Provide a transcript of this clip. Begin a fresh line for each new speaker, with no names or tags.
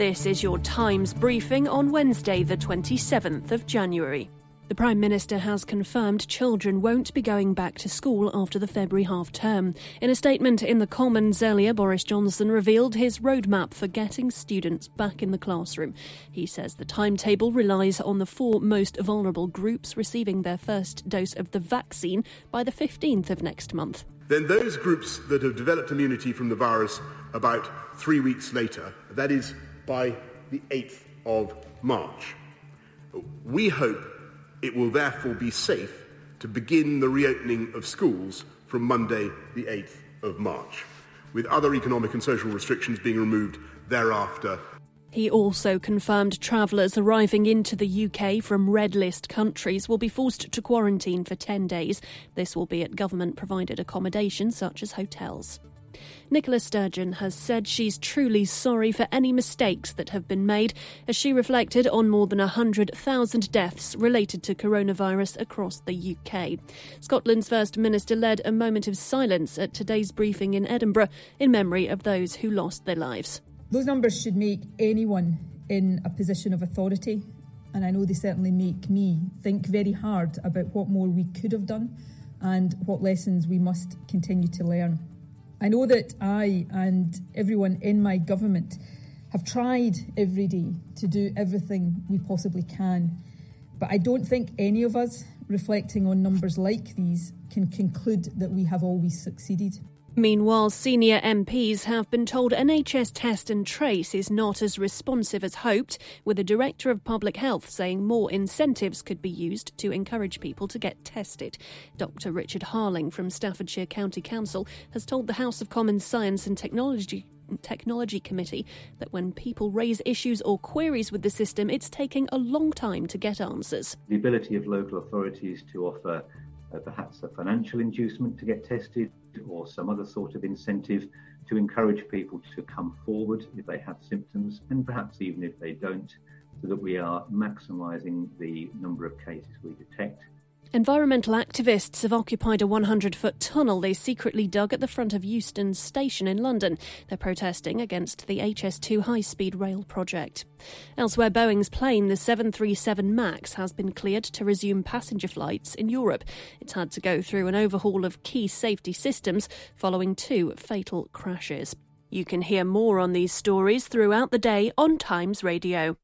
This is your Times briefing on Wednesday, the 27th of January. The Prime Minister has confirmed children won't be going back to school after the February half term. In a statement in the Commons earlier, Boris Johnson revealed his roadmap for getting students back in the classroom. He says the timetable relies on the four most vulnerable groups receiving their first dose of the vaccine by the 15th of next month.
Then those groups that have developed immunity from the virus about three weeks later, that is, by the 8th of March. We hope it will therefore be safe to begin the reopening of schools from Monday, the 8th of March, with other economic and social restrictions being removed thereafter.
He also confirmed travellers arriving into the UK from red list countries will be forced to quarantine for 10 days. This will be at government provided accommodation such as hotels. Nicola Sturgeon has said she's truly sorry for any mistakes that have been made as she reflected on more than 100,000 deaths related to coronavirus across the UK. Scotland's First Minister led a moment of silence at today's briefing in Edinburgh in memory of those who lost their lives.
Those numbers should make anyone in a position of authority, and I know they certainly make me think very hard about what more we could have done and what lessons we must continue to learn. I know that I and everyone in my government have tried every day to do everything we possibly can, but I don't think any of us, reflecting on numbers like these, can conclude that we have always succeeded.
Meanwhile, senior MPs have been told NHS Test and Trace is not as responsive as hoped, with the Director of Public Health saying more incentives could be used to encourage people to get tested. Dr. Richard Harling from Staffordshire County Council has told the House of Commons Science and Technology Technology Committee that when people raise issues or queries with the system, it's taking a long time to get answers.
The ability of local authorities to offer uh, perhaps a financial inducement to get tested or some other sort of incentive to encourage people to come forward if they have symptoms and perhaps even if they don't, so that we are maximising the number of cases we detect
Environmental activists have occupied a 100 foot tunnel they secretly dug at the front of Euston Station in London. They're protesting against the HS2 high speed rail project. Elsewhere, Boeing's plane, the 737 MAX, has been cleared to resume passenger flights in Europe. It's had to go through an overhaul of key safety systems following two fatal crashes. You can hear more on these stories throughout the day on Times Radio.